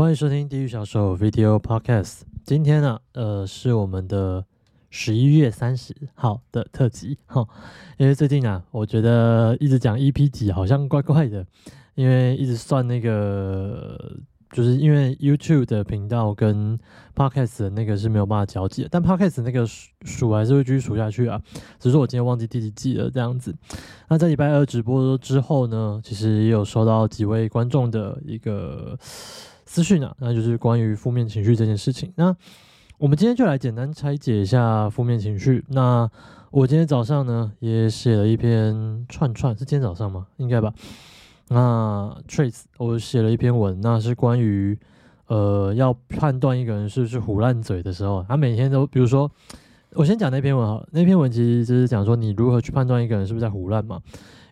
欢迎收听《地狱小手 Video Podcast》。今天呢，呃，是我们的十一月三十号的特辑哈。因为最近啊，我觉得一直讲 EP 几好像怪怪的，因为一直算那个，就是因为 YouTube 的频道跟 Podcast 的那个是没有办法交集的，但 Podcast 那个数数还是会继续数下去啊。只是我今天忘记第几季了这样子。那在礼拜二直播之后呢，其实也有收到几位观众的一个。资讯啊，那就是关于负面情绪这件事情。那我们今天就来简单拆解一下负面情绪。那我今天早上呢也写了一篇串串，是今天早上吗？应该吧。那 trace 我写了一篇文，那是关于呃要判断一个人是不是胡烂嘴的时候，他每天都，比如说我先讲那篇文哈，那篇文其实就是讲说你如何去判断一个人是不是在胡乱嘛。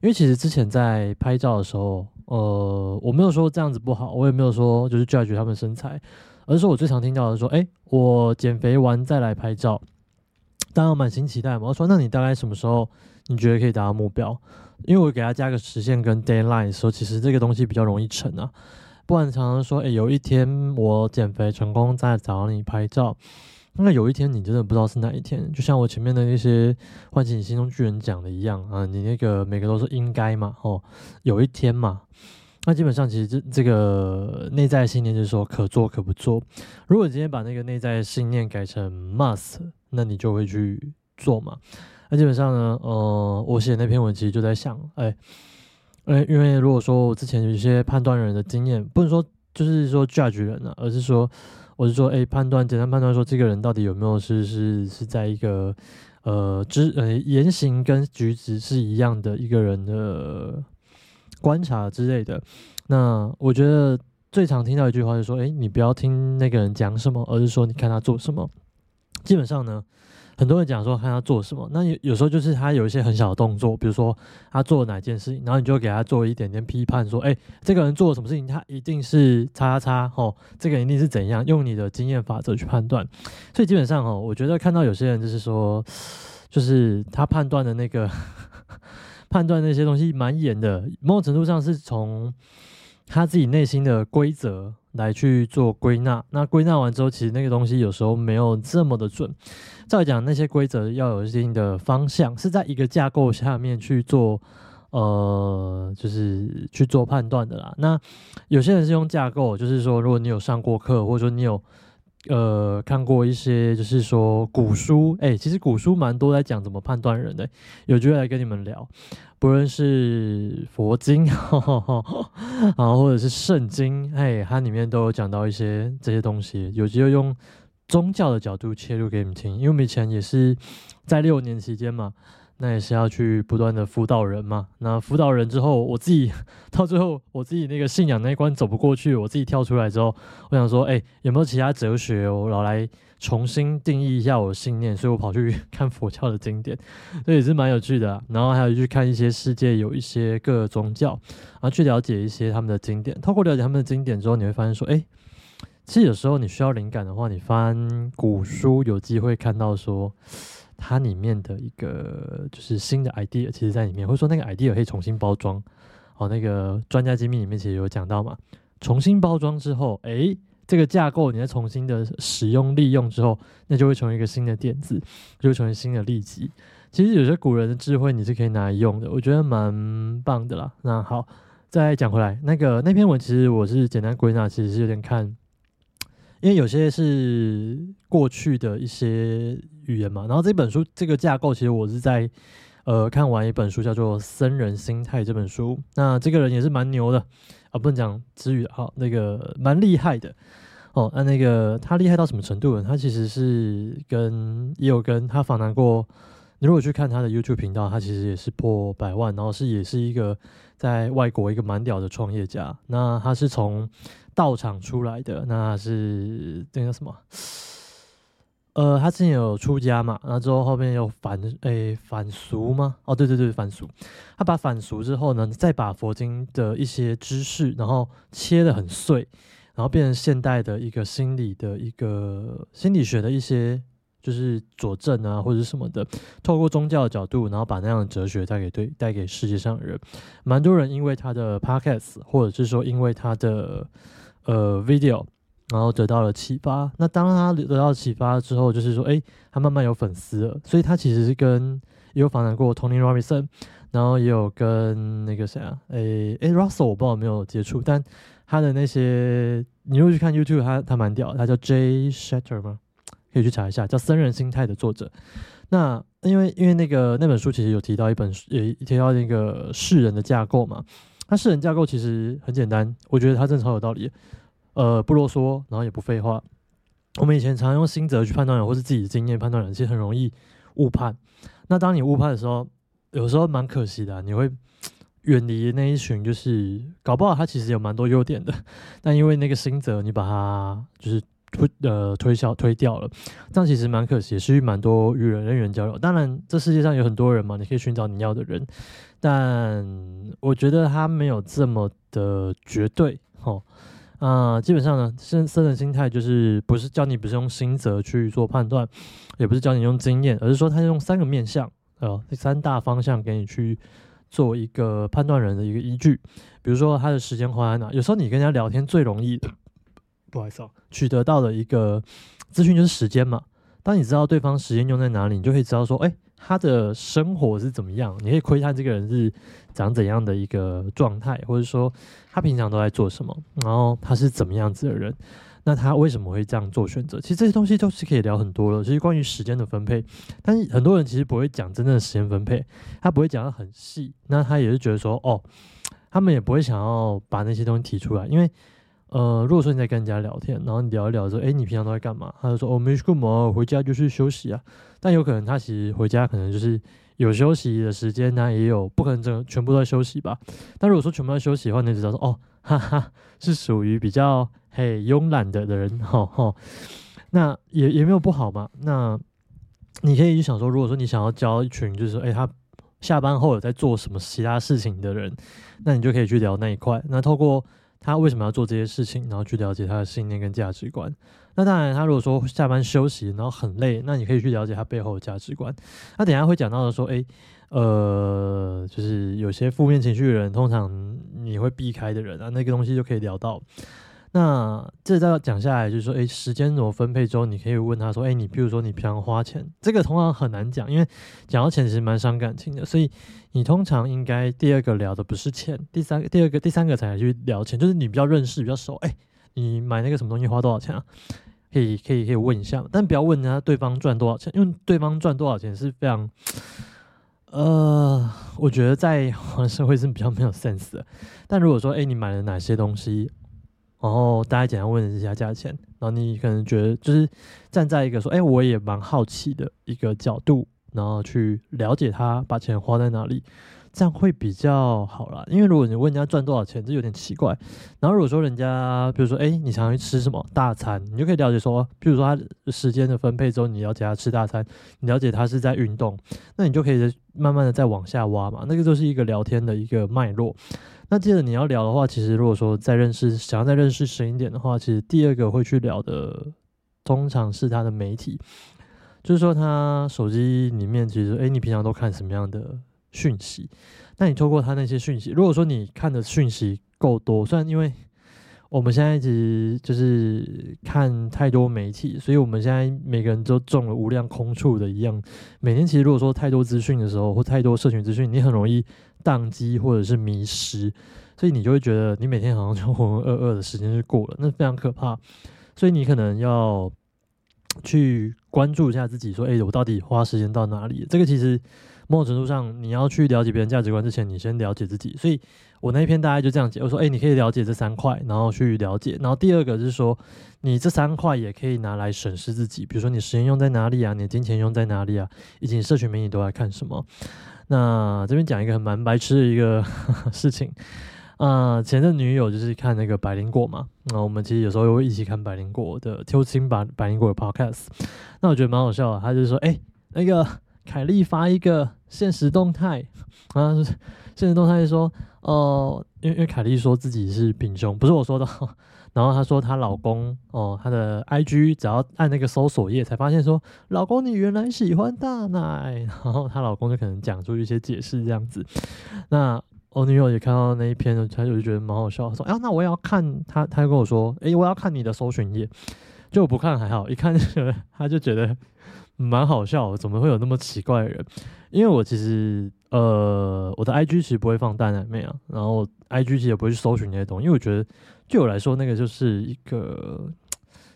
因为其实之前在拍照的时候。呃，我没有说这样子不好，我也没有说就是 judge 他们身材，而是我最常听到的说，哎，我减肥完再来拍照，当然满心期待嘛。我说，那你大概什么时候你觉得可以达到目标？因为我给他加个时限跟 deadline 的时候，其实这个东西比较容易成啊。不然常常说，哎，有一天我减肥成功再找你拍照。那有一天你真的不知道是哪一天，就像我前面的那些唤醒你心中巨人讲的一样啊，你那个每个都是应该嘛，哦，有一天嘛，那基本上其实这这个内在信念就是说可做可不做。如果今天把那个内在信念改成 must，那你就会去做嘛。那基本上呢，呃，我写那篇文其实就在想，哎，哎，因为如果说我之前有一些判断人的经验，不能说就是说 judge 人啊，而是说。我是说，哎，判断简单判断说，这个人到底有没有是是是在一个呃知呃言行跟举止是一样的一个人的观察之类的。那我觉得最常听到一句话就是说，哎，你不要听那个人讲什么，而是说你看他做什么。基本上呢。很多人讲说看他做什么，那有有时候就是他有一些很小的动作，比如说他做哪件事情，然后你就给他做一点点批判，说，哎，这个人做了什么事情，他一定是叉叉叉，哦，这个一定是怎样，用你的经验法则去判断。所以基本上，哦，我觉得看到有些人就是说，就是他判断的那个 判断那些东西蛮严的，某种程度上是从他自己内心的规则。来去做归纳，那归纳完之后，其实那个东西有时候没有这么的准。照讲那些规则要有一定的方向，是在一个架构下面去做，呃，就是去做判断的啦。那有些人是用架构，就是说，如果你有上过课，或者说你有。呃，看过一些，就是说古书，哎，其实古书蛮多在讲怎么判断人的，有机会来跟你们聊。不论是佛经，然后或者是圣经，哎，它里面都有讲到一些这些东西，有机会用宗教的角度切入给你们听。因为我们以前也是在六年期间嘛。那也是要去不断的辅导人嘛。那辅导人之后，我自己到最后，我自己那个信仰那一关走不过去，我自己跳出来之后，我想说，哎，有没有其他哲学，我老来重新定义一下我的信念？所以我跑去 看佛教的经典，这也是蛮有趣的。然后还有去看一些世界有一些各宗教，然后去了解一些他们的经典。透过了解他们的经典之后，你会发现说，哎，其实有时候你需要灵感的话，你翻古书，有机会看到说。它里面的一个就是新的 idea，其实在里面，或者说那个 idea 可以重新包装。哦，那个专家机密里面其实有讲到嘛，重新包装之后，诶，这个架构你再重新的使用利用之后，那就会成为一个新的点子，就会成为新的利基。其实有些古人的智慧你是可以拿来用的，我觉得蛮棒的啦。那好，再讲回来，那个那篇文其实我是简单归纳，其实是有点看。因为有些是过去的一些语言嘛，然后这本书这个架构，其实我是在呃看完一本书叫做《僧人心态》这本书，那这个人也是蛮牛的啊，不能讲词语好，那个蛮厉害的哦。那那个他厉害到什么程度呢？他其实是跟也有跟他访谈过，你如果去看他的 YouTube 频道，他其实也是破百万，然后是也是一个在外国一个蛮屌的创业家。那他是从道场出来的，那是那个什么？呃，他之前有出家嘛，然后之后后面又反诶反俗吗？哦，对对对，反俗。他把反俗之后呢，再把佛经的一些知识，然后切的很碎，然后变成现代的一个心理的一个心理学的一些就是佐证啊，或者什么的，透过宗教的角度，然后把那样的哲学带给对带给世界上的人。蛮多人因为他的 podcast，或者是说因为他的。呃，video，然后得到了启发。那当他得到启发之后，就是说，哎，他慢慢有粉丝了。所以他其实是跟也有访谈过 Tony Robinson，然后也有跟那个谁啊，诶诶 Russell 我不知道有没有接触，但他的那些你如果去看 YouTube，他他蛮屌，他叫 Jay Shatter 吗？可以去查一下，叫《僧人心态》的作者。那因为因为那个那本书其实有提到一本书也提到那个世人的架构嘛。那世人架构其实很简单，我觉得他真的超有道理。呃，不啰嗦，然后也不废话。我们以前常用心则去判断人，或是自己的经验判断人，其实很容易误判。那当你误判的时候，有时候蛮可惜的，你会远离那一群，就是搞不好他其实有蛮多优点的，但因为那个心则，你把它就是推呃推销推掉了，这样其实蛮可惜，失去蛮多与人人员交流。当然，这世界上有很多人嘛，你可以寻找你要的人，但我觉得他没有这么的绝对。吼啊，基本上呢，生生人心态就是不是教你不是用心则去做判断，也不是教你用经验，而是说他用三个面向。呃，三大方向给你去做一个判断人的一个依据，比如说他的时间花在哪。有时候你跟人家聊天最容易，不好意思啊，取得到的一个资讯就是时间嘛。当你知道对方时间用在哪里，你就可以知道说，哎，他的生活是怎么样。你可以窥探这个人是长怎样的一个状态，或者说他平常都在做什么，然后他是怎么样子的人。那他为什么会这样做选择？其实这些东西都是可以聊很多了。其实关于时间的分配，但是很多人其实不会讲真正的时间分配，他不会讲的很细。那他也是觉得说，哦，他们也不会想要把那些东西提出来，因为，呃，如果说你在跟人家聊天，然后你聊一聊说，哎，你平常都在干嘛？他就说，哦，没干嘛，回家就是休息啊。但有可能他其实回家可能就是有休息的时间，那也有不可能整全部都在休息吧。但如果说全部在休息的话，你就知道说，哦，哈哈，是属于比较。嘿，慵懒的的人，哈哈，那也也没有不好嘛。那你可以去想说，如果说你想要交一群，就是说，哎，他下班后有在做什么其他事情的人，那你就可以去聊那一块。那透过他为什么要做这些事情，然后去了解他的信念跟价值观。那当然，他如果说下班休息，然后很累，那你可以去了解他背后的价值观。那等下会讲到的说，哎，呃，就是有些负面情绪的人，通常你会避开的人啊，那个东西就可以聊到。那这再讲下来，就是说，哎，时间怎么分配之后，你可以问他说，哎，你比如说你平常花钱，这个通常很难讲，因为讲到钱其实蛮伤感情的，所以你通常应该第二个聊的不是钱，第三个、第二个、第三个才去聊钱，就是你比较认识、比较熟，哎，你买那个什么东西花多少钱啊？可以、可以、可以问一下，但不要问人家对方赚多少钱，因为对方赚多少钱是非常，呃，我觉得在社会是比较没有 sense 的。但如果说，哎，你买了哪些东西？然后大家简单问一下价钱，然后你可能觉得就是站在一个说，哎，我也蛮好奇的一个角度，然后去了解他把钱花在哪里，这样会比较好啦。因为如果你问人家赚多少钱，这有点奇怪。然后如果说人家，比如说，哎，你常去吃什么大餐，你就可以了解说，比如说他时间的分配之后，你了解他吃大餐，你了解他是在运动，那你就可以慢慢的再往下挖嘛。那个就是一个聊天的一个脉络。那接着你要聊的话，其实如果说再认识，想要再认识深一点的话，其实第二个会去聊的，通常是他的媒体，就是说他手机里面其实，哎，你平常都看什么样的讯息？那你透过他那些讯息，如果说你看的讯息够多，虽然因为我们现在一直就是看太多媒体，所以我们现在每个人都中了无量空处的一样。每天其实如果说太多资讯的时候，或太多社群资讯，你很容易。宕机或者是迷失，所以你就会觉得你每天好像就浑浑噩噩的时间就过了，那非常可怕。所以你可能要去关注一下自己，说：“哎，我到底花时间到哪里？”这个其实某种程度上，你要去了解别人价值观之前，你先了解自己。所以我那一篇大概就这样解，我说：“哎，你可以了解这三块，然后去了解。然后第二个是说，你这三块也可以拿来审视自己，比如说你时间用在哪里啊，你金钱用在哪里啊，以及社群媒体都在看什么。”那这边讲一个很蛮白痴的一个 事情，啊，前任女友就是看那个百灵果嘛，那我们其实有时候会一起看百灵果的《偷亲百百灵果》的 Podcast，那我觉得蛮好笑的，他就说，哎，那个凯莉发一个现实动态，啊，现实动态说，哦，因为因为凯莉说自己是平胸，不是我说的。然后她说她老公哦，她的 I G 只要按那个搜索页，才发现说老公你原来喜欢大奶。然后她老公就可能讲出一些解释这样子。那我女友也看到那一篇，她就觉得蛮好笑，说：“哎，那我也要看。”她她就跟我说：“哎，我要看你的搜寻页。”就我不看还好，一看就她就觉得蛮好笑，怎么会有那么奇怪的人？因为我其实呃，我的 IG 其实不会放大奶妹啊，然后 IG 其实也不会去搜寻那些东西，因为我觉得对我来说，那个就是一个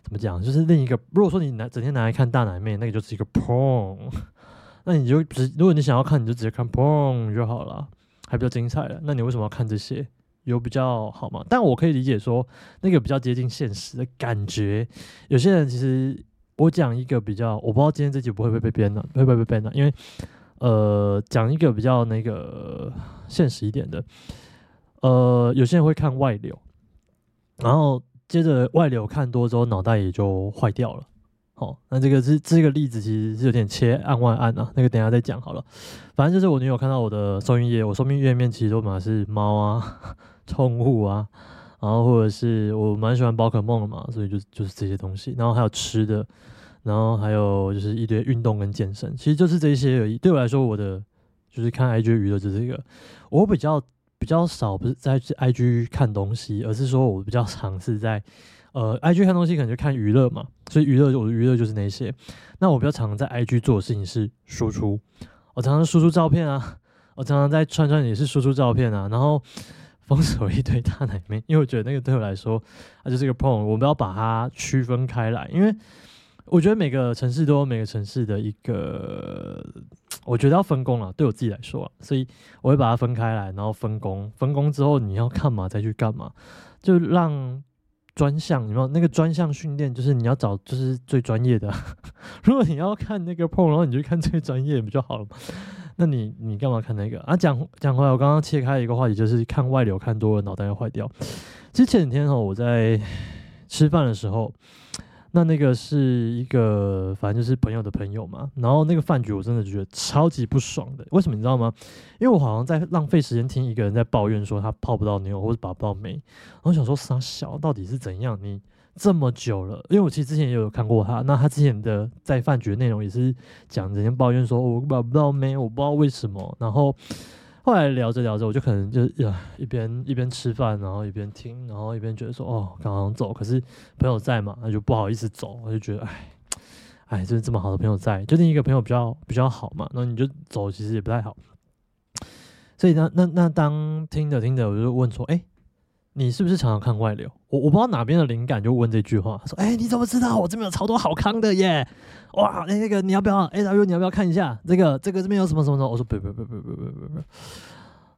怎么讲，就是另一个。如果说你拿整天拿来看大奶妹，那个就是一个 porn，那你就直，如果你想要看，你就直接看 porn 就好了，还比较精彩了。那你为什么要看这些？有比较好吗？但我可以理解说，那个比较接近现实的感觉。有些人其实，我讲一个比较，我不知道今天这集不会不会被编了，会不会被编了？因为。呃，讲一个比较那个现实一点的，呃，有些人会看外流，然后接着外流看多之后，脑袋也就坏掉了。哦，那这个是这个例子，其实是有点切案外案啊。那个等下再讲好了。反正就是我女友看到我的收音页，我收音页面其实都满是猫啊、宠物啊，然后或者是我蛮喜欢宝可梦的嘛，所以就就是这些东西，然后还有吃的。然后还有就是一堆运动跟健身，其实就是这些而已。对我来说，我的就是看 IG 娱乐就是这个。我比较比较少不是在 IG 看东西，而是说我比较尝试在呃 IG 看东西，可能就看娱乐嘛。所以娱乐我的娱乐就是那些。那我比较常在 IG 做的事情是输出，我常常输出照片啊，我常常在串串也是输出照片啊，然后封锁一堆大奶妹，因为我觉得那个对我来说它就是一个 pro，我们要把它区分开来，因为。我觉得每个城市都有每个城市的一个，我觉得要分工了。对我自己来说，所以我会把它分开来，然后分工。分工之后，你要干嘛再去干嘛，就让专项，你知道那个专项训练，就是你要找就是最专业的。如果你要看那个 PO，然后你就看最专业不就好了吗？那你你干嘛看那个啊？讲讲回来，我刚刚切开一个话题，就是看外流看多了，脑袋要坏掉。其实前几天哦，我在吃饭的时候。那那个是一个，反正就是朋友的朋友嘛。然后那个饭局，我真的觉得超级不爽的。为什么你知道吗？因为我好像在浪费时间听一个人在抱怨说他泡不到妞或者把不到妹。然后想说傻小到底是怎样？你这么久了，因为我其实之前也有看过他。那他之前的在饭局的内容也是讲人家抱怨说我把不到妹，我不知道为什么。然后。后来聊着聊着，我就可能就呀一边一边吃饭，然后一边听，然后一边觉得说哦，刚刚走，可是朋友在嘛，那就不好意思走，我就觉得哎，哎，就是这么好的朋友在，就另一个朋友比较比较好嘛，那你就走，其实也不太好。所以那那那当听着听着，我就问说，哎。你是不是常常看外流？我我不知道哪边的灵感就问这句话，说：“哎，你怎么知道我这边有超多好康的耶？哇，那那个你要不要？哎，W 你要不要看一下这个？这个这边有什么什么什么？”我说：“不不不不不不不不。”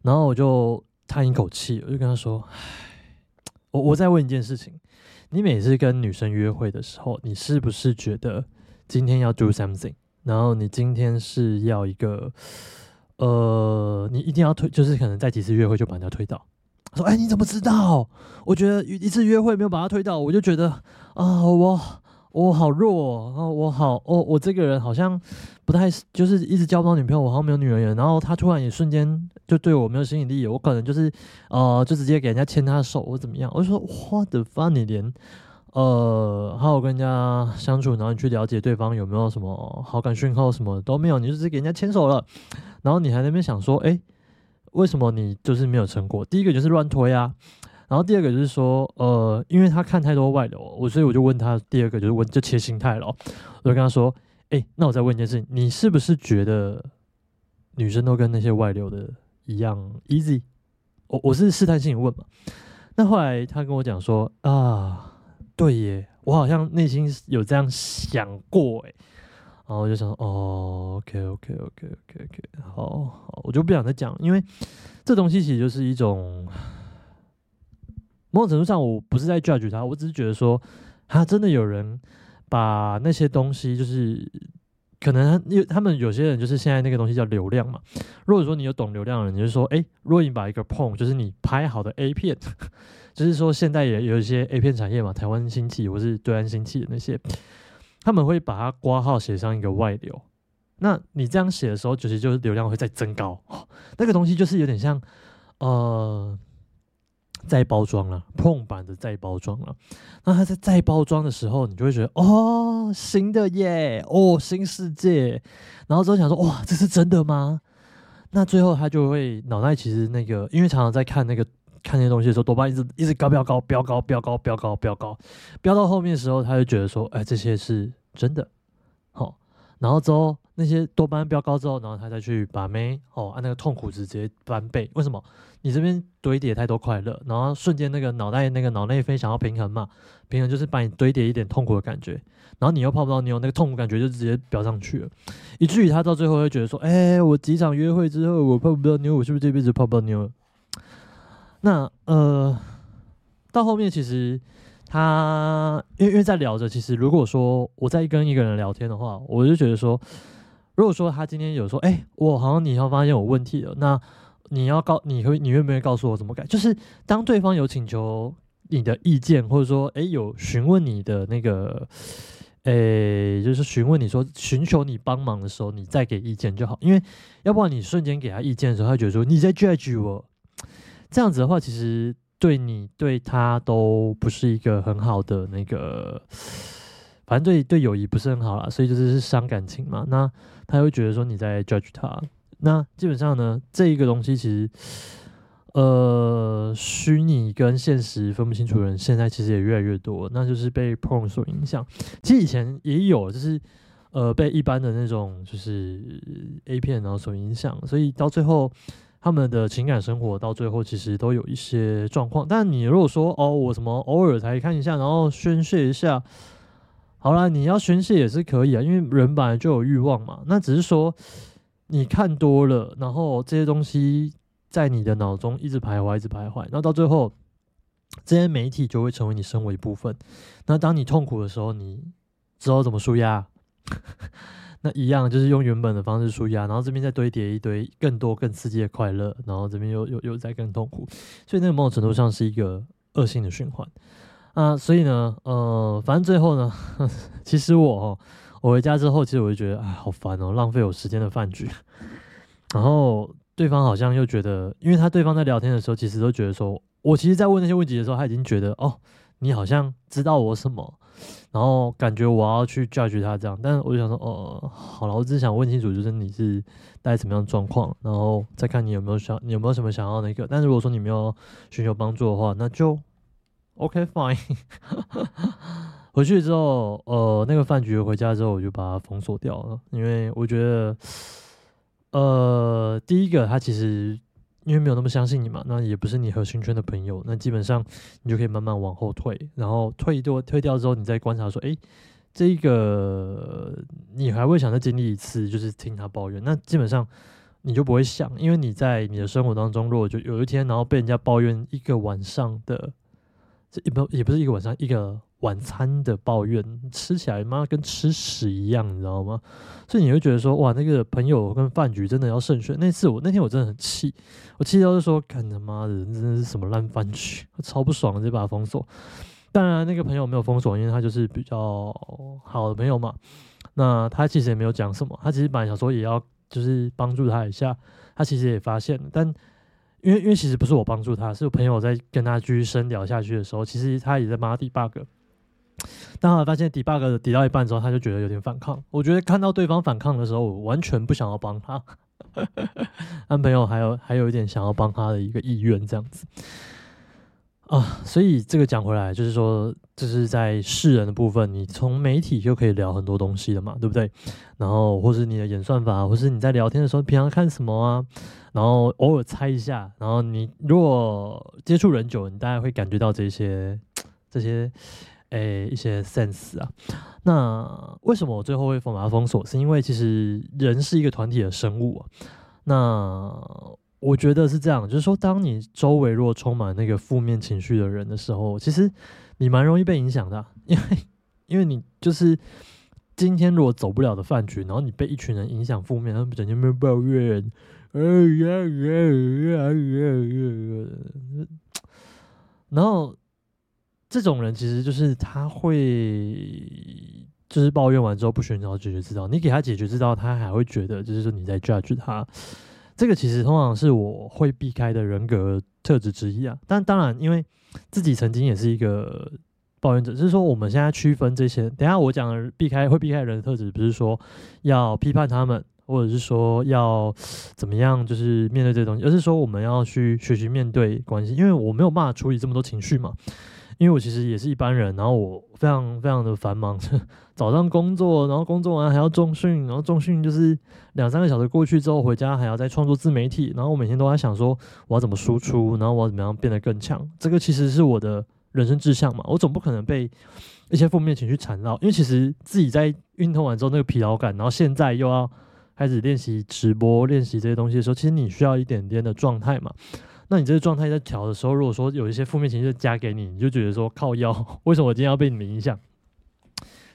然后我就叹一口气，我就跟他说：“，我我再问一件事情，你每次跟女生约会的时候，你是不是觉得今天要 do something？然后你今天是要一个呃，你一定要推，就是可能在几次约会就把人家推倒。”说：“哎，你怎么知道？我觉得一次约会没有把他推倒，我就觉得啊，我我好弱啊，我好，我我这个人好像不太，就是一直交不到女朋友，我好像没有女人缘。然后他突然也瞬间就对我没有吸引力，我可能就是呃，就直接给人家牵他的手或怎么样。我就说，花的发你连呃，好好跟人家相处，然后你去了解对方有没有什么好感讯号，什么都没有，你就直接给人家牵手了，然后你还那边想说，哎。”为什么你就是没有成果？第一个就是乱推啊，然后第二个就是说，呃，因为他看太多外流，我所以我就问他，第二个就是问就切心态了，我就跟他说，哎，那我再问一件事情，你是不是觉得女生都跟那些外流的一样 easy？我我是试探性问嘛，那后来他跟我讲说，啊，对耶，我好像内心有这样想过，哎。然后我就想，哦，OK，OK，OK，OK，OK，好好，我就不想再讲，因为这东西其实就是一种某种程度上，我不是在 judge 他，我只是觉得说，他真的有人把那些东西，就是可能因为他们有些人就是现在那个东西叫流量嘛。如果说你有懂流量的人，你就说，哎，如果你把一个 PO，就是你拍好的 A 片，就是说现在也有一些 A 片产业嘛，台湾兴起或是对岸兴起的那些。他们会把它挂号写上一个外流，那你这样写的时候，其实就是流量会再增高。那个东西就是有点像呃再包装了，碰板的再包装了。那它在再包装的时候，你就会觉得哦，新的耶，哦，新世界。然后之后想说，哇，这是真的吗？那最后他就会脑袋其实那个，因为常常在看那个看那些东西的时候，多巴胺一直一直高飙高飙高飙高飙高飙高，飙到后面的时候，他就觉得说，哎，这些是真的，好，然后之后。那些多巴胺飙高之后，然后他再去把妹哦，按那个痛苦值直接翻倍。为什么？你这边堆叠太多快乐，然后瞬间那个脑袋那个脑内啡想要平衡嘛？平衡就是把你堆叠一点痛苦的感觉，然后你又泡不到妞，那个痛苦感觉就直接飙上去了，以至于他到最后会觉得说：“哎，我几场约会之后，我泡不到妞，我是不是这辈子泡不到妞？”那呃，到后面其实。他因为因为在聊着，其实如果说我在跟一个人聊天的话，我就觉得说。如果说他今天有说，哎，我好像你要发现有问题了，那你要告，你会，你愿不愿意告诉我怎么改？就是当对方有请求你的意见，或者说，哎，有询问你的那个，哎，就是询问你说寻求你帮忙的时候，你再给意见就好。因为要不然你瞬间给他意见的时候，他觉得说你在 judge 我，这样子的话，其实对你对他都不是一个很好的那个。反正对对友谊不是很好啦，所以就是是伤感情嘛。那他会觉得说你在 judge 他。那基本上呢，这一个东西其实，呃，虚拟跟现实分不清楚的人，现在其实也越来越多。那就是被 porn 所影响。其实以前也有，就是呃被一般的那种就是 A 片然后所影响。所以到最后，他们的情感生活到最后其实都有一些状况。但你如果说哦，我什么偶尔才看一下，然后宣泄一下。好了，你要宣泄也是可以啊，因为人本来就有欲望嘛。那只是说你看多了，然后这些东西在你的脑中一直徘徊，一直徘徊，那到最后这些媒体就会成为你生活一部分。那当你痛苦的时候，你知道怎么舒压？那一样就是用原本的方式舒压，然后这边再堆叠一堆更多更刺激的快乐，然后这边又又又在更痛苦，所以那个某种程度上是一个恶性的循环。啊，所以呢，呃，反正最后呢，其实我哦，我回家之后，其实我就觉得，哎，好烦哦，浪费我时间的饭局。然后对方好像又觉得，因为他对方在聊天的时候，其实都觉得说，我其实在问那些问题的时候，他已经觉得，哦，你好像知道我什么，然后感觉我要去 judge 他这样。但是我就想说，哦，好了，我只是想问清楚，就是你是大概什么样的状况，然后再看你有没有想，你有没有什么想要那个。但是如果说你没有寻求帮助的话，那就。OK fine，回去之后，呃，那个饭局回家之后，我就把它封锁掉了，因为我觉得，呃，第一个他其实因为没有那么相信你嘛，那也不是你核心圈的朋友，那基本上你就可以慢慢往后退，然后退掉退掉之后，你再观察说，哎，这个你还会想再经历一次，就是听他抱怨，那基本上你就不会想，因为你在你的生活当中，如果就有一天，然后被人家抱怨一个晚上的。这也不也不是一个晚上一个晚餐的抱怨，吃起来妈跟吃屎一样，你知道吗？所以你会觉得说，哇，那个朋友跟饭局真的要慎选。那次我那天我真的很气，我气到就说，干他妈的，真的是什么烂饭局，超不爽，直接把他封锁。当然那个朋友没有封锁，因为他就是比较好的朋友嘛。那他其实也没有讲什么，他其实本来想说也要就是帮助他一下，他其实也发现了，但。因为因为其实不是我帮助他，是我朋友在跟他继续深聊下去的时候，其实他也在帮他 debug。当他发现 debug 抵到一半之后，他就觉得有点反抗。我觉得看到对方反抗的时候，我完全不想要帮他。男朋友还有还有一点想要帮他的一个意愿，这样子。啊，所以这个讲回来，就是说，就是在世人的部分，你从媒体就可以聊很多东西了嘛，对不对？然后，或是你的演算法，或是你在聊天的时候，平常看什么啊？然后偶尔猜一下，然后你如果接触人久，你大概会感觉到这些 这些诶一些 sense 啊。那为什么我最后会封把它封锁？是因为其实人是一个团体的生物啊。那我觉得是这样，就是说，当你周围如果充满那个负面情绪的人的时候，其实你蛮容易被影响的，因为因为你就是今天如果走不了的饭局，然后你被一群人影响负面，他们整天没有抱怨，哎呀呀呀呀呀，然后这种人其实就是他会就是抱怨完之后不寻找解决之道，你给他解决之道，他还会觉得就是说你在 judge 他。这个其实通常是我会避开的人格特质之一啊，但当然，因为自己曾经也是一个抱怨者，就是说我们现在区分这些。等下我讲的避开会避开人的特质，不是说要批判他们，或者是说要怎么样，就是面对这东西，而是说我们要去学习面对关系，因为我没有办法处理这么多情绪嘛。因为我其实也是一般人，然后我非常非常的繁忙，早上工作，然后工作完还要重训，然后重训就是两三个小时过去之后回家还要再创作自媒体，然后我每天都在想说我要怎么输出，然后我要怎么样变得更强，这个其实是我的人生志向嘛，我总不可能被一些负面情绪缠绕，因为其实自己在运动完之后那个疲劳感，然后现在又要开始练习直播练习这些东西的时候，其实你需要一点点的状态嘛。那你这个状态在调的时候，如果说有一些负面情绪加给你，你就觉得说靠腰，为什么我今天要被你们影响？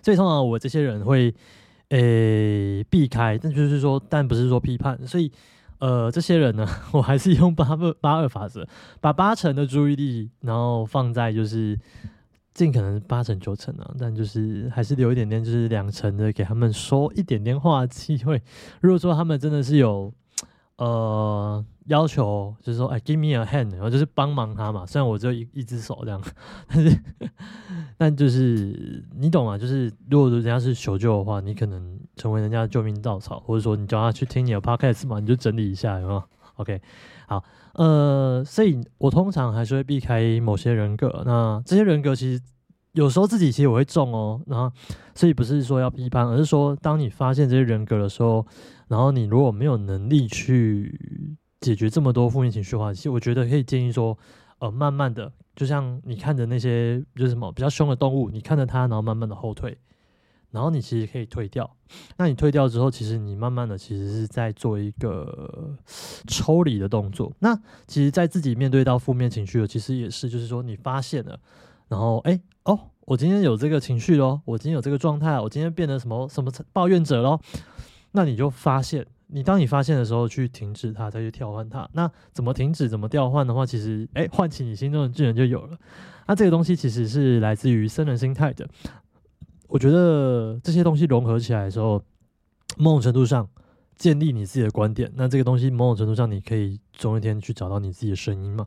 所以通常我这些人会诶避开，但就是说，但不是说批判。所以呃，这些人呢，我还是用八二八二法则，把八成的注意力，然后放在就是尽可能八成九成啊，但就是还是留一点点，就是两成的给他们说一点点话机会。如果说他们真的是有呃。要求就是说，哎，give me a hand，然后就是帮忙他嘛。虽然我只有一一只手这样，但是，但就是你懂吗？就是如果人家是求救的话，你可能成为人家的救命稻草，或者说你叫他去听你的 podcast 嘛，你就整理一下，有没有？OK，好，呃，所以我通常还是会避开某些人格。那这些人格其实有时候自己其实我会中哦。然后，所以不是说要批判，而是说当你发现这些人格的时候，然后你如果没有能力去。解决这么多负面情绪的话，其实我觉得可以建议说，呃，慢慢的，就像你看着那些就是什么比较凶的动物，你看着它，然后慢慢的后退，然后你其实可以退掉。那你退掉之后，其实你慢慢的其实是在做一个抽离的动作。那其实，在自己面对到负面情绪的，其实也是，就是说你发现了，然后哎哦，我今天有这个情绪咯，我今天有这个状态，我今天变得什么什么抱怨者咯，那你就发现。你当你发现的时候，去停止它，再去调换它。那怎么停止？怎么调换的话，其实，哎，唤起你心中的巨人就有了。那这个东西其实是来自于生人心态的。我觉得这些东西融合起来的时候，某种程度上建立你自己的观点。那这个东西某种程度上，你可以总有一天去找到你自己的声音嘛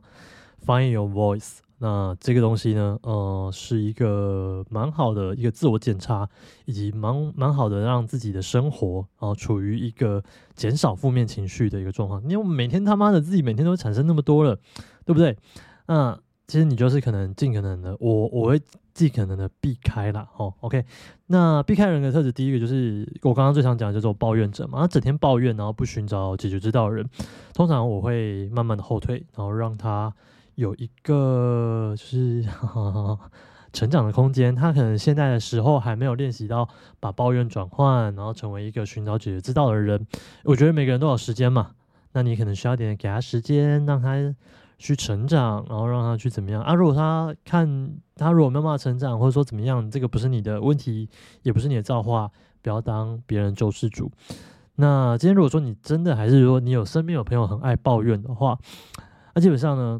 ？Find your voice。那这个东西呢，呃，是一个蛮好的一个自我检查，以及蛮蛮好的让自己的生活，啊处于一个减少负面情绪的一个状况。因为每天他妈的自己每天都产生那么多了，对不对？那其实你就是可能尽可能的，我我会尽可能的避开了哦。OK，那避开人格特质，第一个就是我刚刚最常讲的叫做抱怨者嘛，他整天抱怨，然后不寻找解决之道的人，通常我会慢慢的后退，然后让他。有一个就是 成长的空间，他可能现在的时候还没有练习到把抱怨转换，然后成为一个寻找解决之道的人。我觉得每个人都有时间嘛，那你可能需要点给他时间，让他去成长，然后让他去怎么样啊？如果他看他如果没有办法成长，或者说怎么样，这个不是你的问题，也不是你的造化，不要当别人救世主。那今天如果说你真的还是说你有身边有朋友很爱抱怨的话，那基本上呢？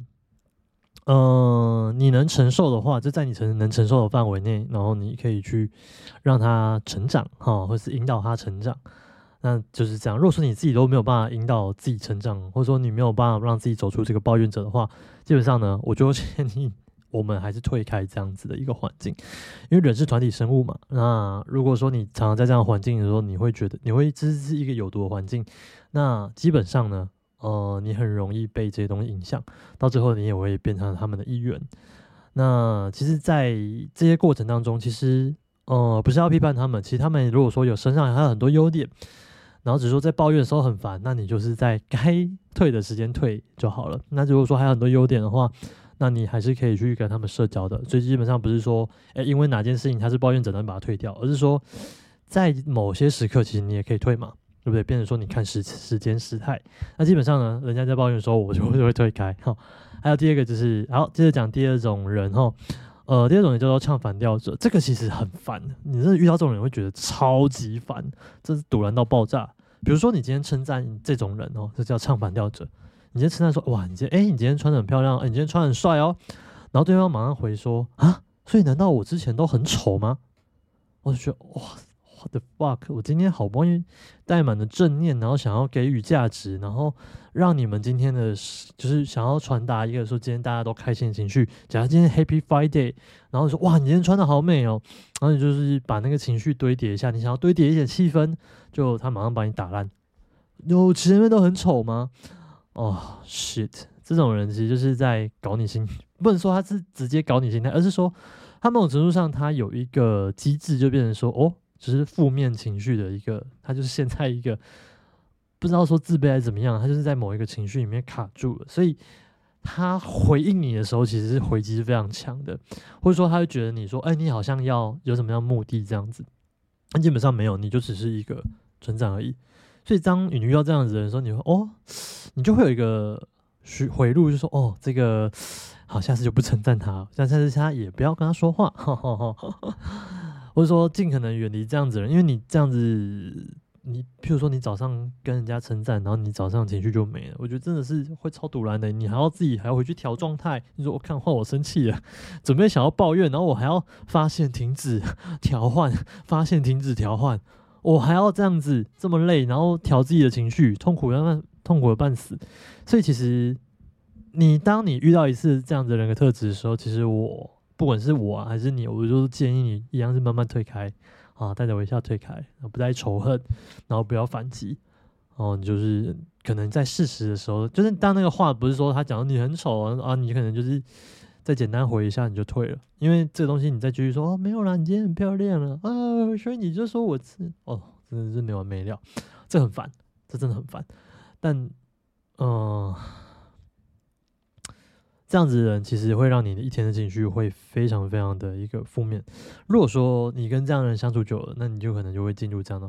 嗯，你能承受的话，就在你承能承受的范围内，然后你可以去让他成长，哈，或是引导他成长，那就是这样。如果说你自己都没有办法引导自己成长，或者说你没有办法让自己走出这个抱怨者的话，基本上呢，我就建议我们还是退开这样子的一个环境，因为人是团体生物嘛。那如果说你常常在这样环境的时候，你会觉得你会这是一个有毒的环境，那基本上呢。呃，你很容易被这些东西影响，到最后你也会变成他们的一员。那其实，在这些过程当中，其实呃，不是要批判他们，其实他们如果说有身上还有很多优点，然后只是说在抱怨的时候很烦，那你就是在该退的时间退就好了。那如果说还有很多优点的话，那你还是可以去跟他们社交的。所以基本上不是说，哎，因为哪件事情他是抱怨者，能把他退掉，而是说在某些时刻，其实你也可以退嘛。对不对？变成说你看时时间时态，那基本上呢，人家在抱怨的时候，我就 就会推开哈。还有第二个就是，好，接着讲第二种人哈。呃，第二种人叫做唱反调者，这个其实很烦，你真的遇到这种人会觉得超级烦，这是堵然到爆炸。比如说你今天称赞这种人哦，这叫唱反调者。你今天称赞说，哇，你今天哎，你今天穿的很漂亮，哎，你今天穿很帅哦。然后对方马上回说，啊，所以难道我之前都很丑吗？我就觉得哇。The fuck！我今天好不容易带满了正念，然后想要给予价值，然后让你们今天的，就是想要传达一个说今天大家都开心的情绪。假如今天 Happy Friday，然后说哇，你今天穿的好美哦，然后你就是把那个情绪堆叠一下，你想要堆叠一点气氛，就他马上把你打烂。有前面都很丑吗？哦，shit，这种人其实就是在搞你心，不能说他是直接搞你心态，而是说他某种程度上他有一个机制，就变成说哦，只是负面情绪的一个，他就是现在一个不知道说自卑还是怎么样，他就是在某一个情绪里面卡住了，所以他回应你的时候，其实是回击是非常强的，或者说他会觉得你说，哎，你好像要有什么样的目的？这样子，那基本上没有，你就只是一个成长而已。所以当你遇到这样子的人时候，你会哦，你就会有一个回回路，就说哦，这个好，下次就不称赞他，下次他也不要跟他说话，或者说尽可能远离这样子的人，因为你这样子，你譬如说你早上跟人家称赞，然后你早上情绪就没了，我觉得真的是会超堵然的，你还要自己还要回去调状态，你说我看换我生气了，准备想要抱怨，然后我还要发现停止调换，发现停止调换。我还要这样子这么累，然后调自己的情绪，痛苦要半痛苦的半死。所以其实你当你遇到一次这样子的人格特质的时候，其实我不管是我还是你，我就建议你一样是慢慢推开啊，带着微笑推开，不再仇恨，然后不要反击。哦，你就是可能在事实的时候，就是当那个话不是说他讲你很丑啊，你可能就是再简单回一下你就退了，因为这个东西你再继续说哦没有啦，你今天很漂亮了啊，所以你就说我是哦，真的是没完没了，这很烦，这真的很烦。但嗯，这样子的人其实会让你的一天的情绪会非常非常的一个负面。如果说你跟这样的人相处久了，那你就可能就会进入这样的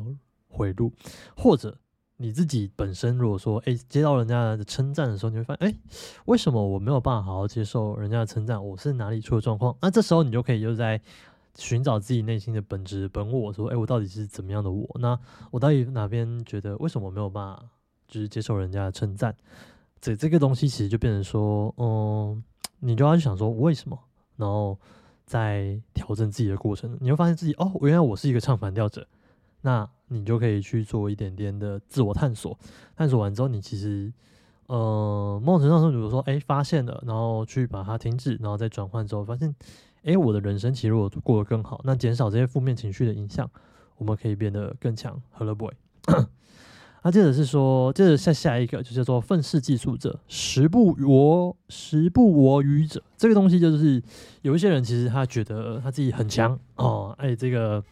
回路，或者。你自己本身如果说，哎，接到人家的称赞的时候，你会发现，哎，为什么我没有办法好好接受人家的称赞？我是哪里出了状况？那这时候你就可以就在寻找自己内心的本质本我，说，哎，我到底是怎么样的我？那我到底哪边觉得为什么没有办法就是接受人家的称赞？这这个东西其实就变成说，嗯，你就要去想说为什么，然后在调整自己的过程，你会发现自己，哦，原来我是一个唱反调者。那你就可以去做一点点的自我探索，探索完之后，你其实，呃，某种程度上，比如说，哎，发现了，然后去把它停止，然后再转换之后，发现，哎，我的人生其实我过得更好，那减少这些负面情绪的影响，我们可以变得更强。Hello boy，那接着是说，接着下下一个就叫做愤世嫉俗者，时不我时不我与者，这个东西就是有一些人其实他觉得他自己很强哦，哎，这个。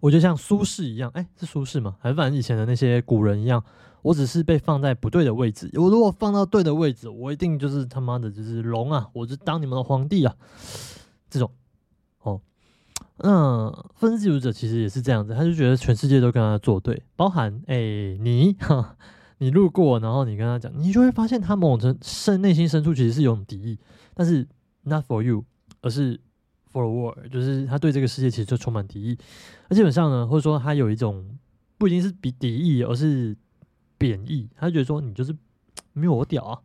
我就像苏轼一样，哎，是苏轼吗？还反正以前的那些古人一样？我只是被放在不对的位置。我如果放到对的位置，我一定就是他妈的，就是龙啊！我就当你们的皇帝啊！这种，哦，那分析者其实也是这样子，他就觉得全世界都跟他作对，包含哎你，哈，你路过，然后你跟他讲，你就会发现他某种深内心深处其实是有敌意，但是 not for you，而是。forward 就是他对这个世界其实就充满敌意，那基本上呢，或者说他有一种不一定是比敌意，而是贬义。他觉得说你就是 没有我屌啊，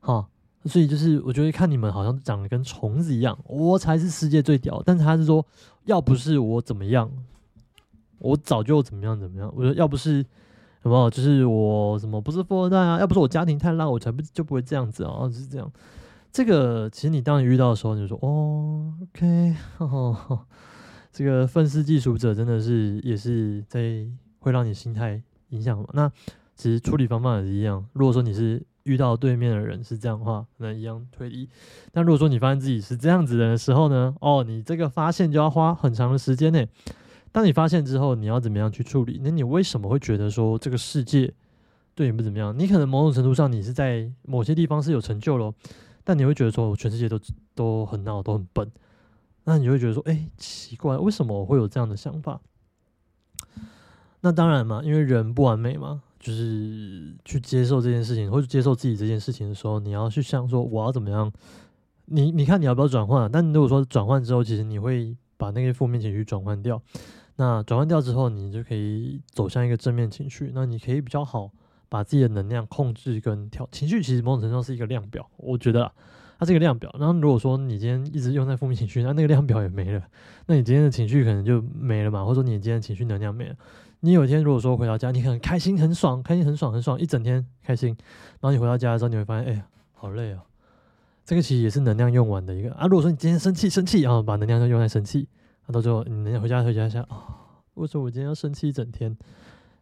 哈，所以就是我觉得看你们好像长得跟虫子一样，我才是世界最屌。但是他是说，要不是我怎么样，我早就怎么样怎么样。我说要不是什么，就是我什么不是富二代啊，要不是我家庭太烂，我才不就不会这样子啊，是这样。这个其实你当你遇到的时候，你就说哦，OK，这个愤世嫉俗者真的是也是在会让你心态影响嘛？那其实处理方法也是一样。如果说你是遇到对面的人是这样的话，那一样推理。但如果说你发现自己是这样子的时候呢？哦，你这个发现就要花很长的时间呢。当你发现之后，你要怎么样去处理？那你为什么会觉得说这个世界对你不怎么样？你可能某种程度上你是在某些地方是有成就咯。但你会觉得说，全世界都都很闹，都很笨。那你会觉得说，哎，奇怪，为什么我会有这样的想法？那当然嘛，因为人不完美嘛，就是去接受这件事情，或者接受自己这件事情的时候，你要去想说，我要怎么样？你你看你要不要转换？但如果说转换之后，其实你会把那些负面情绪转换掉。那转换掉之后，你就可以走向一个正面情绪。那你可以比较好。把自己的能量控制跟调情绪，其实某种程度上是一个量表，我觉得它是一个量表。然后如果说你今天一直用在负面情绪，那那个量表也没了，那你今天的情绪可能就没了嘛，或者说你今天情绪能量没了。你有一天如果说回到家，你很开心、很爽、开心、很爽、很爽，一整天开心，然后你回到家的时候，你会发现，哎呀，好累啊。这个其实也是能量用完的一个啊。如果说你今天生气、生气，然后把能量都用在生气，那到最后你能回家回家想啊，为什么我今天要生气一整天？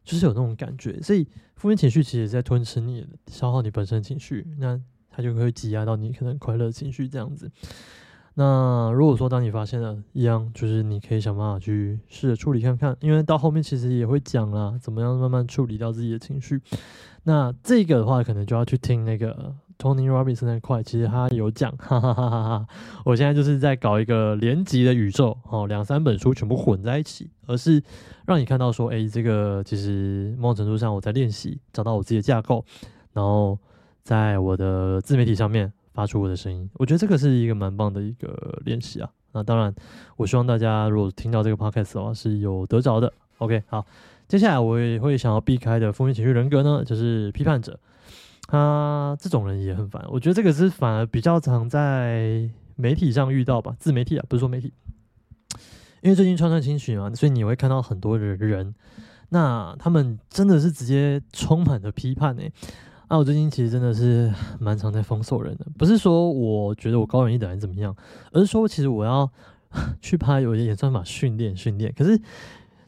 就是有那种感觉。所以负面情绪其实在吞噬你，消耗你本身情绪，那它就会挤压到你可能快乐情绪这样子。那如果说当你发现了一样，就是你可以想办法去试着处理看看，因为到后面其实也会讲啦，怎么样慢慢处理掉自己的情绪。那这个的话，可能就要去听那个 Tony Robbins 那块，其实他有讲，哈哈哈哈哈。我现在就是在搞一个连级的宇宙，哦，两三本书全部混在一起，而是让你看到说，哎，这个其实某种程度上我在练习，找到我自己的架构，然后在我的自媒体上面。发出我的声音，我觉得这个是一个蛮棒的一个练习啊。那当然，我希望大家如果听到这个 podcast 的话是有得着的。OK，好，接下来我也会想要避开的负面情绪人格呢，就是批判者。他这种人也很烦，我觉得这个是反而比较常在媒体上遇到吧，自媒体啊，不是说媒体。因为最近串串新曲嘛，所以你会看到很多的人，那他们真的是直接充满了批判诶。啊，我最近其实真的是蛮常在封锁人的，不是说我觉得我高人一等还是怎么样，而是说其实我要 去拍有些演算法训练训练。可是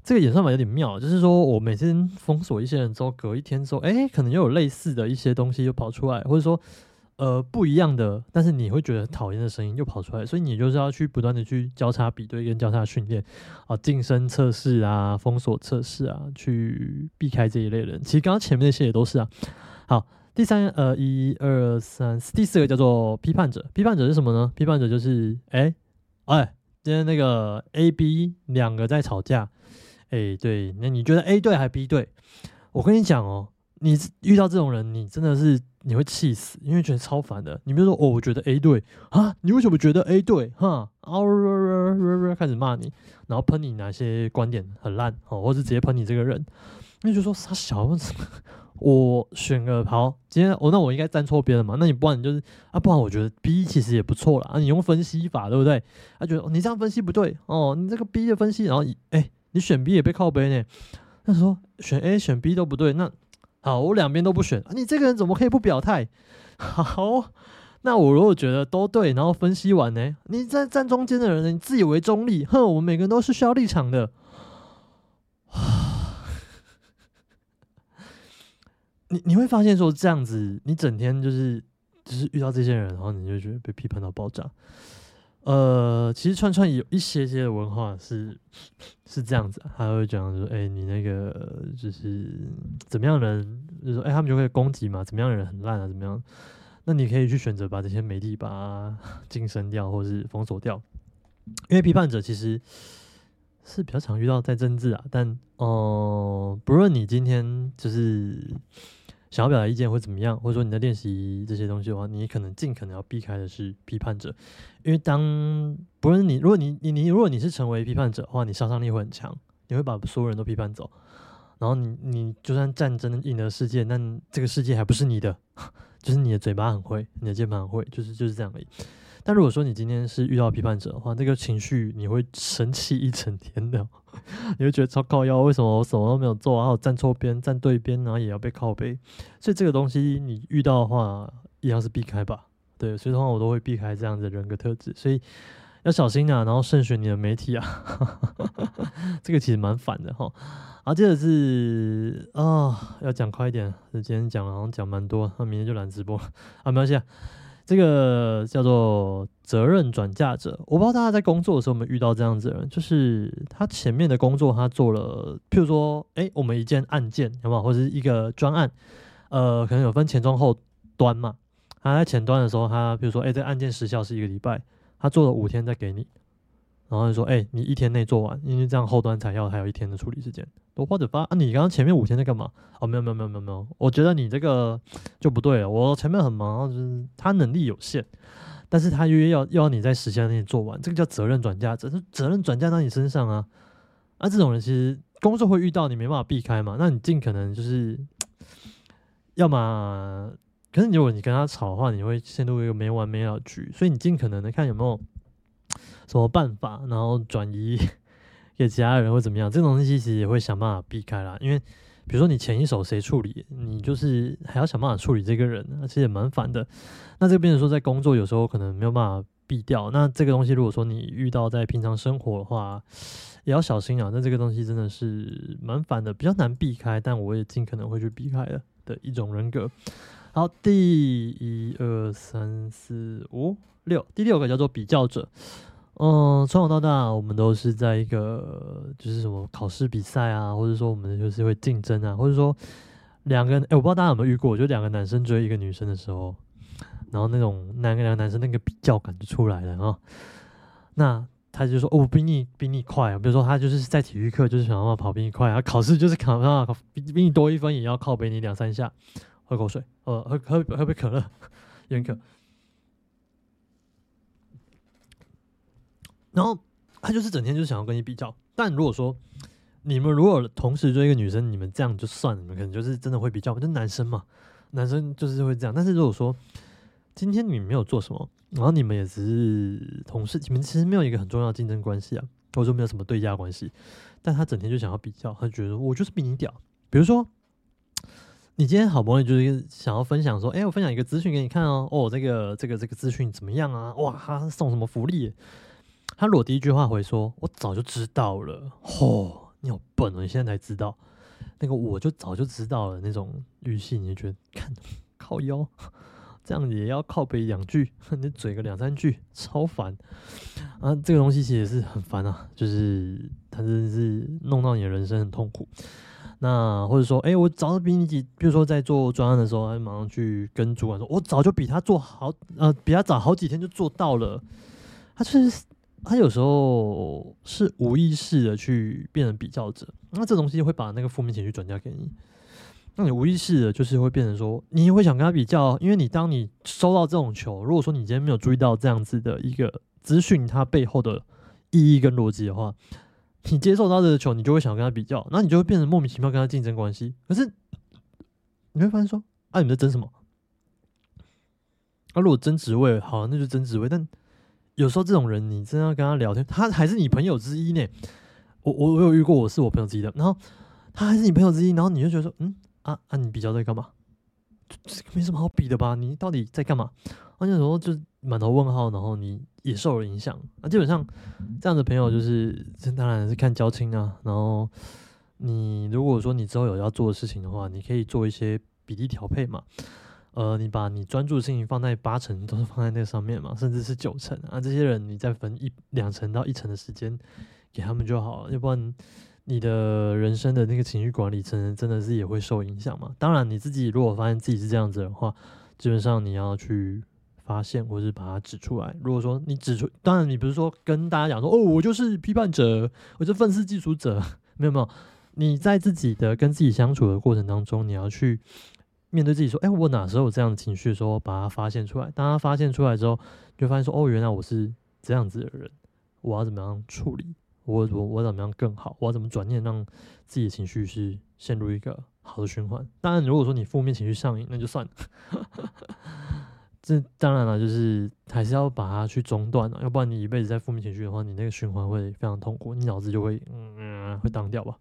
这个演算法有点妙，就是说我每次封锁一些人之后，隔一天之后，哎，可能又有类似的一些东西又跑出来，或者说呃不一样的，但是你会觉得讨厌的声音又跑出来，所以你就是要去不断的去交叉比对跟交叉训练啊，晋升测试啊，封锁测试啊，去避开这一类人。其实刚刚前面那些也都是啊。好，第三呃，一二三四，第四个叫做批判者。批判者是什么呢？批判者就是，哎哎，今天那个 A、B 两个在吵架，哎，对，那你觉得 A 对还是 B 对？我跟你讲哦，你遇到这种人，你真的是你会气死，因为觉得超烦的。你比如说，哦，我觉得 A 对啊，你为什么觉得 A 对？哈，啊，开始骂你，然后喷你哪些观点很烂哦，或者直接喷你这个人，那就说傻小子。我选个好，今天我那我应该站错边了嘛？那你不然你就是啊，不然我觉得 B 其实也不错了啊。你用分析法对不对？他觉得你这样分析不对哦，你这个 B 的分析，然后哎，你选 B 也被靠背呢。他说选 A 选 B 都不对，那好，我两边都不选。你这个人怎么可以不表态？好，那我如果觉得都对，然后分析完呢，你在站中间的人，你自以为中立，哼，我们每个人都是需要立场的。你你会发现说这样子，你整天就是就是遇到这些人，然后你就觉得被批判到爆炸。呃，其实串串有一些些的文化是是这样子，他会讲说，哎，你那个就是怎么样人，就说，哎，他们就会攻击嘛，怎么样的人很烂啊，怎么样？那你可以去选择把这些媒体把它 晋升掉，或是封锁掉，因为批判者其实。是比较常遇到在政治啊，但哦，不论你今天就是想要表达意见或怎么样，或者说你在练习这些东西的话，你可能尽可能要避开的是批判者，因为当不是你，如果你你你如果你是成为批判者的话，你杀伤力会很强，你会把所有人都批判走，然后你你就算战争赢得世界，但这个世界还不是你的，就是你的嘴巴很会，你的键盘很会，就是就是这样而已。但如果说你今天是遇到批判者的话，那个情绪你会生气一整天的，你会觉得超靠腰，为什么我什么都没有做，然后站错边、站对边，然后也要被靠背，所以这个东西你遇到的话，一样是避开吧。对，所以的话我都会避开这样的人格特质，所以要小心啊，然后慎选你的媒体啊，这个其实蛮烦的哈。啊，接着是啊，要讲快一点，今天讲好像讲蛮多，那明天就懒直播啊，没关系。这个叫做责任转嫁者，我不知道大家在工作的时候有没有遇到这样子的人，就是他前面的工作他做了，譬如说，哎，我们一件案件，好不好？或者是一个专案，呃，可能有分前中后端嘛。他在前端的时候，他比如说，哎，这案件时效是一个礼拜，他做了五天再给你。然后就说：“哎，你一天内做完，因为这样后端才要还有一天的处理时间。我或者发啊，你刚刚前面五天在干嘛？哦，没有没有没有没有没有，我觉得你这个就不对了。我前面很忙，就是他能力有限，但是他又要要你在时间内做完，这个叫责任转嫁，这是责任转嫁到你身上啊。啊，这种人其实工作会遇到，你没办法避开嘛。那你尽可能就是，要么，可是如果你跟他吵的话，你会陷入一个没完没了局，所以你尽可能的看有没有。”什么办法，然后转移给其他人或怎么样？这种东西其实也会想办法避开啦。因为比如说你前一手谁处理，你就是还要想办法处理这个人，其实也蛮烦的。那这个变成说在工作有时候可能没有办法避掉。那这个东西，如果说你遇到在平常生活的话，也要小心啊。那这个东西真的是蛮烦的，比较难避开，但我也尽可能会去避开的的一种人格。好，第一二三四五六，第六个叫做比较者。嗯，从小到大，我们都是在一个就是什么考试比赛啊，或者说我们就是会竞争啊，或者说两个，哎，我不知道大家有没有遇过，就两个男生追一个女生的时候，然后那种两个两个男生那个比较感就出来了啊。那他就说，哦，比你比你快，啊比如说他就是在体育课就是想办法跑比你快啊，考试就是考办法比比你多一分也要靠背你两三下。喝口水，呃，喝喝喝杯可乐，有点渴。然后他就是整天就想要跟你比较，但如果说你们如果同时追一个女生，你们这样就算了，你们可能就是真的会比较，就男生嘛，男生就是会这样。但是如果说今天你没有做什么，然后你们也只是同事，你们其实没有一个很重要的竞争关系啊，或者说没有什么对价关系，但他整天就想要比较，他觉得我就是比你屌，比如说。你今天好不容易就是想要分享说，哎，我分享一个资讯给你看哦，哦，这个这个这个资讯怎么样啊？哇，他送什么福利？他裸第一句话回说，我早就知道了。嚯，你好笨哦，你现在才知道？那个我就早就知道了那种语气，你就觉得看靠腰，这样也要靠背两句，你嘴个两三句，超烦啊！这个东西其实也是很烦啊，就是他真的是弄到你的人生很痛苦。那或者说，哎，我早就比你几，比如说在做专案的时候，马上去跟主管说，我早就比他做好，呃，比他早好几天就做到了。他就是他有时候是无意识的去变成比较者，那这东西会把那个负面情绪转嫁给你。那你无意识的，就是会变成说，你会想跟他比较，因为你当你收到这种球，如果说你今天没有注意到这样子的一个资讯，它背后的意义跟逻辑的话。你接受到这个球，你就会想跟他比较，那你就会变成莫名其妙跟他竞争关系。可是你会发现说，啊，你在争什么？啊，如果争职位，好，那就争职位。但有时候这种人，你真要跟他聊天，他还是你朋友之一呢。我我我有遇过，我是我朋友之一的，然后他还是你朋友之一，然后你就觉得说，嗯，啊啊，你比较在干嘛？这没什么好比的吧？你到底在干嘛？而且时候就满头问号，然后你也受了影响。那基本上这样的朋友就是，这当然是看交情啊。然后你如果说你之后有要做的事情的话，你可以做一些比例调配嘛。呃，你把你专注的事情放在八成，都是放在那个上面嘛，甚至是九成啊。这些人你再分一两成到一成的时间给他们就好了，要不然。你的人生的那个情绪管理，真真的是也会受影响嘛？当然，你自己如果发现自己是这样子的话，基本上你要去发现，或是把它指出来。如果说你指出，当然你不是说跟大家讲说，哦，我就是批判者，我就愤世嫉俗者，没有没有。你在自己的跟自己相处的过程当中，你要去面对自己说，哎，我哪时候有这样的情绪，说把它发现出来。当他发现出来之后，就发现说，哦，原来我是这样子的人，我要怎么样处理？我我我怎么样更好？我要怎么转念让自己的情绪是陷入一个好的循环？当然，如果说你负面情绪上瘾，那就算了。这当然了，就是还是要把它去中断了，要不然你一辈子在负面情绪的话，你那个循环会非常痛苦，你脑子就会嗯会当掉吧。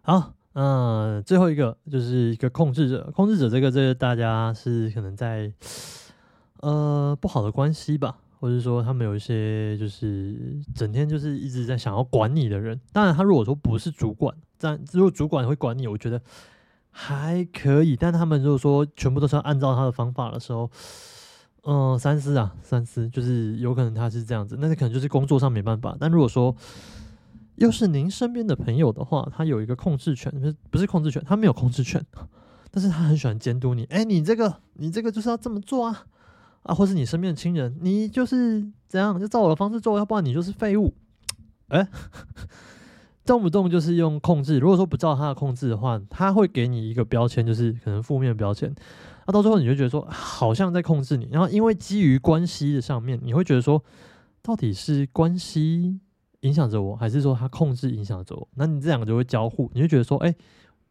好，嗯，最后一个就是一个控制者，控制者这个这个大家是可能在呃不好的关系吧。或者说他们有一些就是整天就是一直在想要管你的人，当然他如果说不是主管，但如果主管会管你，我觉得还可以。但他们如果说全部都是要按照他的方法的时候，嗯，三思啊，三思，就是有可能他是这样子，那可能就是工作上没办法。但如果说又是您身边的朋友的话，他有一个控制权，不是不是控制权，他没有控制权，但是他很喜欢监督你。哎，你这个你这个就是要这么做啊。啊，或是你身边的亲人，你就是怎样，就照我的方式做，要不然你就是废物。哎，动不动就是用控制。如果说不照他的控制的话，他会给你一个标签，就是可能负面标签。那到最后你就觉得说，好像在控制你。然后因为基于关系的上面，你会觉得说，到底是关系影响着我，还是说他控制影响着我？那你这两个就会交互，你就觉得说，哎，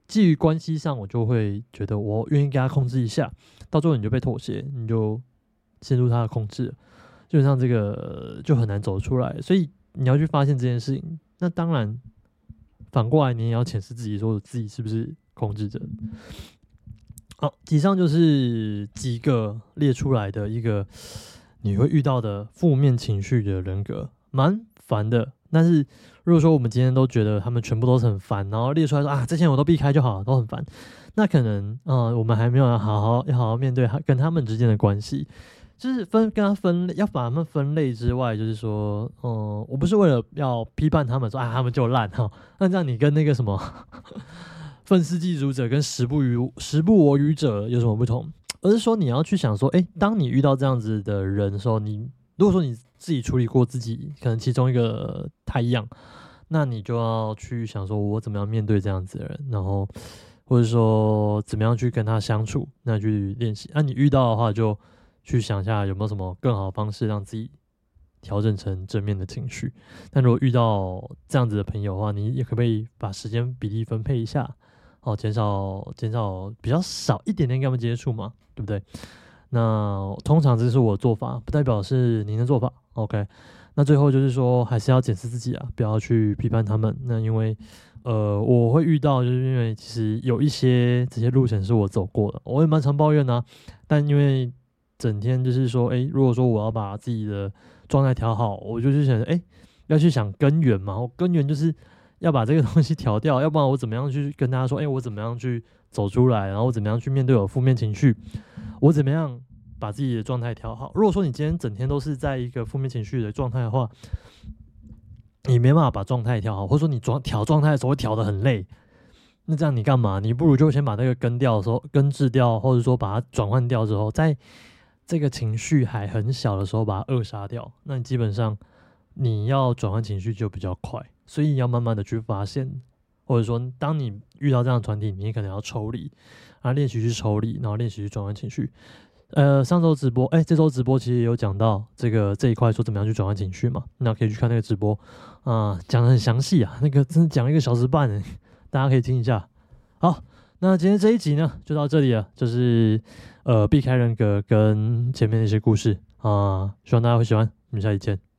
基于关系上，我就会觉得我愿意给他控制一下。到最后你就被妥协，你就。陷入他的控制，基本上这个就很难走出来。所以你要去发现这件事情。那当然，反过来你也要检视自己，说自己是不是控制者。好，以上就是几个列出来的一个你会遇到的负面情绪的人格，蛮烦的。但是如果说我们今天都觉得他们全部都是很烦，然后列出来说啊，这些我都避开就好，都很烦，那可能啊，我们还没有好好要好好面对他跟他们之间的关系。就是分跟他分类，要把他们分类之外，就是说，嗯，我不是为了要批判他们，说啊他们就烂哈。那这样你跟那个什么 愤世嫉俗者跟时不与时不我与者有什么不同？而是说你要去想说，哎，当你遇到这样子的人的时候，你如果说你自己处理过自己可能其中一个太阳，那你就要去想说，我怎么样面对这样子的人，然后或者说怎么样去跟他相处，那去练习。那你遇到的话就。去想一下有没有什么更好的方式让自己调整成正面的情绪。但如果遇到这样子的朋友的话，你也可不可以把时间比例分配一下，哦，减少减少比较少一点点跟他们接触嘛，对不对？那通常这是我做法，不代表是您的做法。OK，那最后就是说，还是要检视自己啊，不要去批判他们。那因为呃，我会遇到，就是因为其实有一些这些路程是我走过的，我也蛮常抱怨啊，但因为整天就是说，哎，如果说我要把自己的状态调好，我就去想，哎，要去想根源嘛。我根源就是要把这个 东西调掉，要不然我怎么样去跟大家说，哎，我怎么样去走出来，然后我怎么样去面对我负面情绪，我怎么样把自己的状态调好。如果说你今天整天都是在一个负面情绪的状态的话，你没办法把状态调好，或者说你状调状态的时候会调的很累，那这样你干嘛？你不如就先把那个根掉的时候根治掉，或者说把它转换掉之后在。这个情绪还很小的时候把它扼杀掉，那你基本上你要转换情绪就比较快，所以要慢慢的去发现，或者说当你遇到这样的团体，你可能要抽离，然后练习去抽离，然后练习去转换情绪。呃，上周直播，哎，这周直播其实有讲到这个这一块，说怎么样去转换情绪嘛，那可以去看那个直播啊，讲的很详细啊，那个真的讲了一个小时半，大家可以听一下。好，那今天这一集呢就到这里了，就是。呃，避开人格跟前面的一些故事啊，希望大家会喜欢。我们下期见。